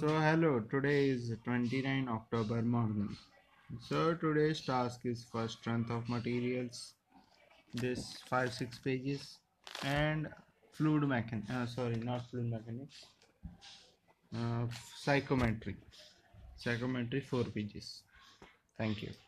So hello, today is 29 October morning. So today's task is first strength of materials, this 5-6 pages and fluid mechanics, uh, sorry not fluid mechanics, uh, psychometry, psychometry 4 pages. Thank you.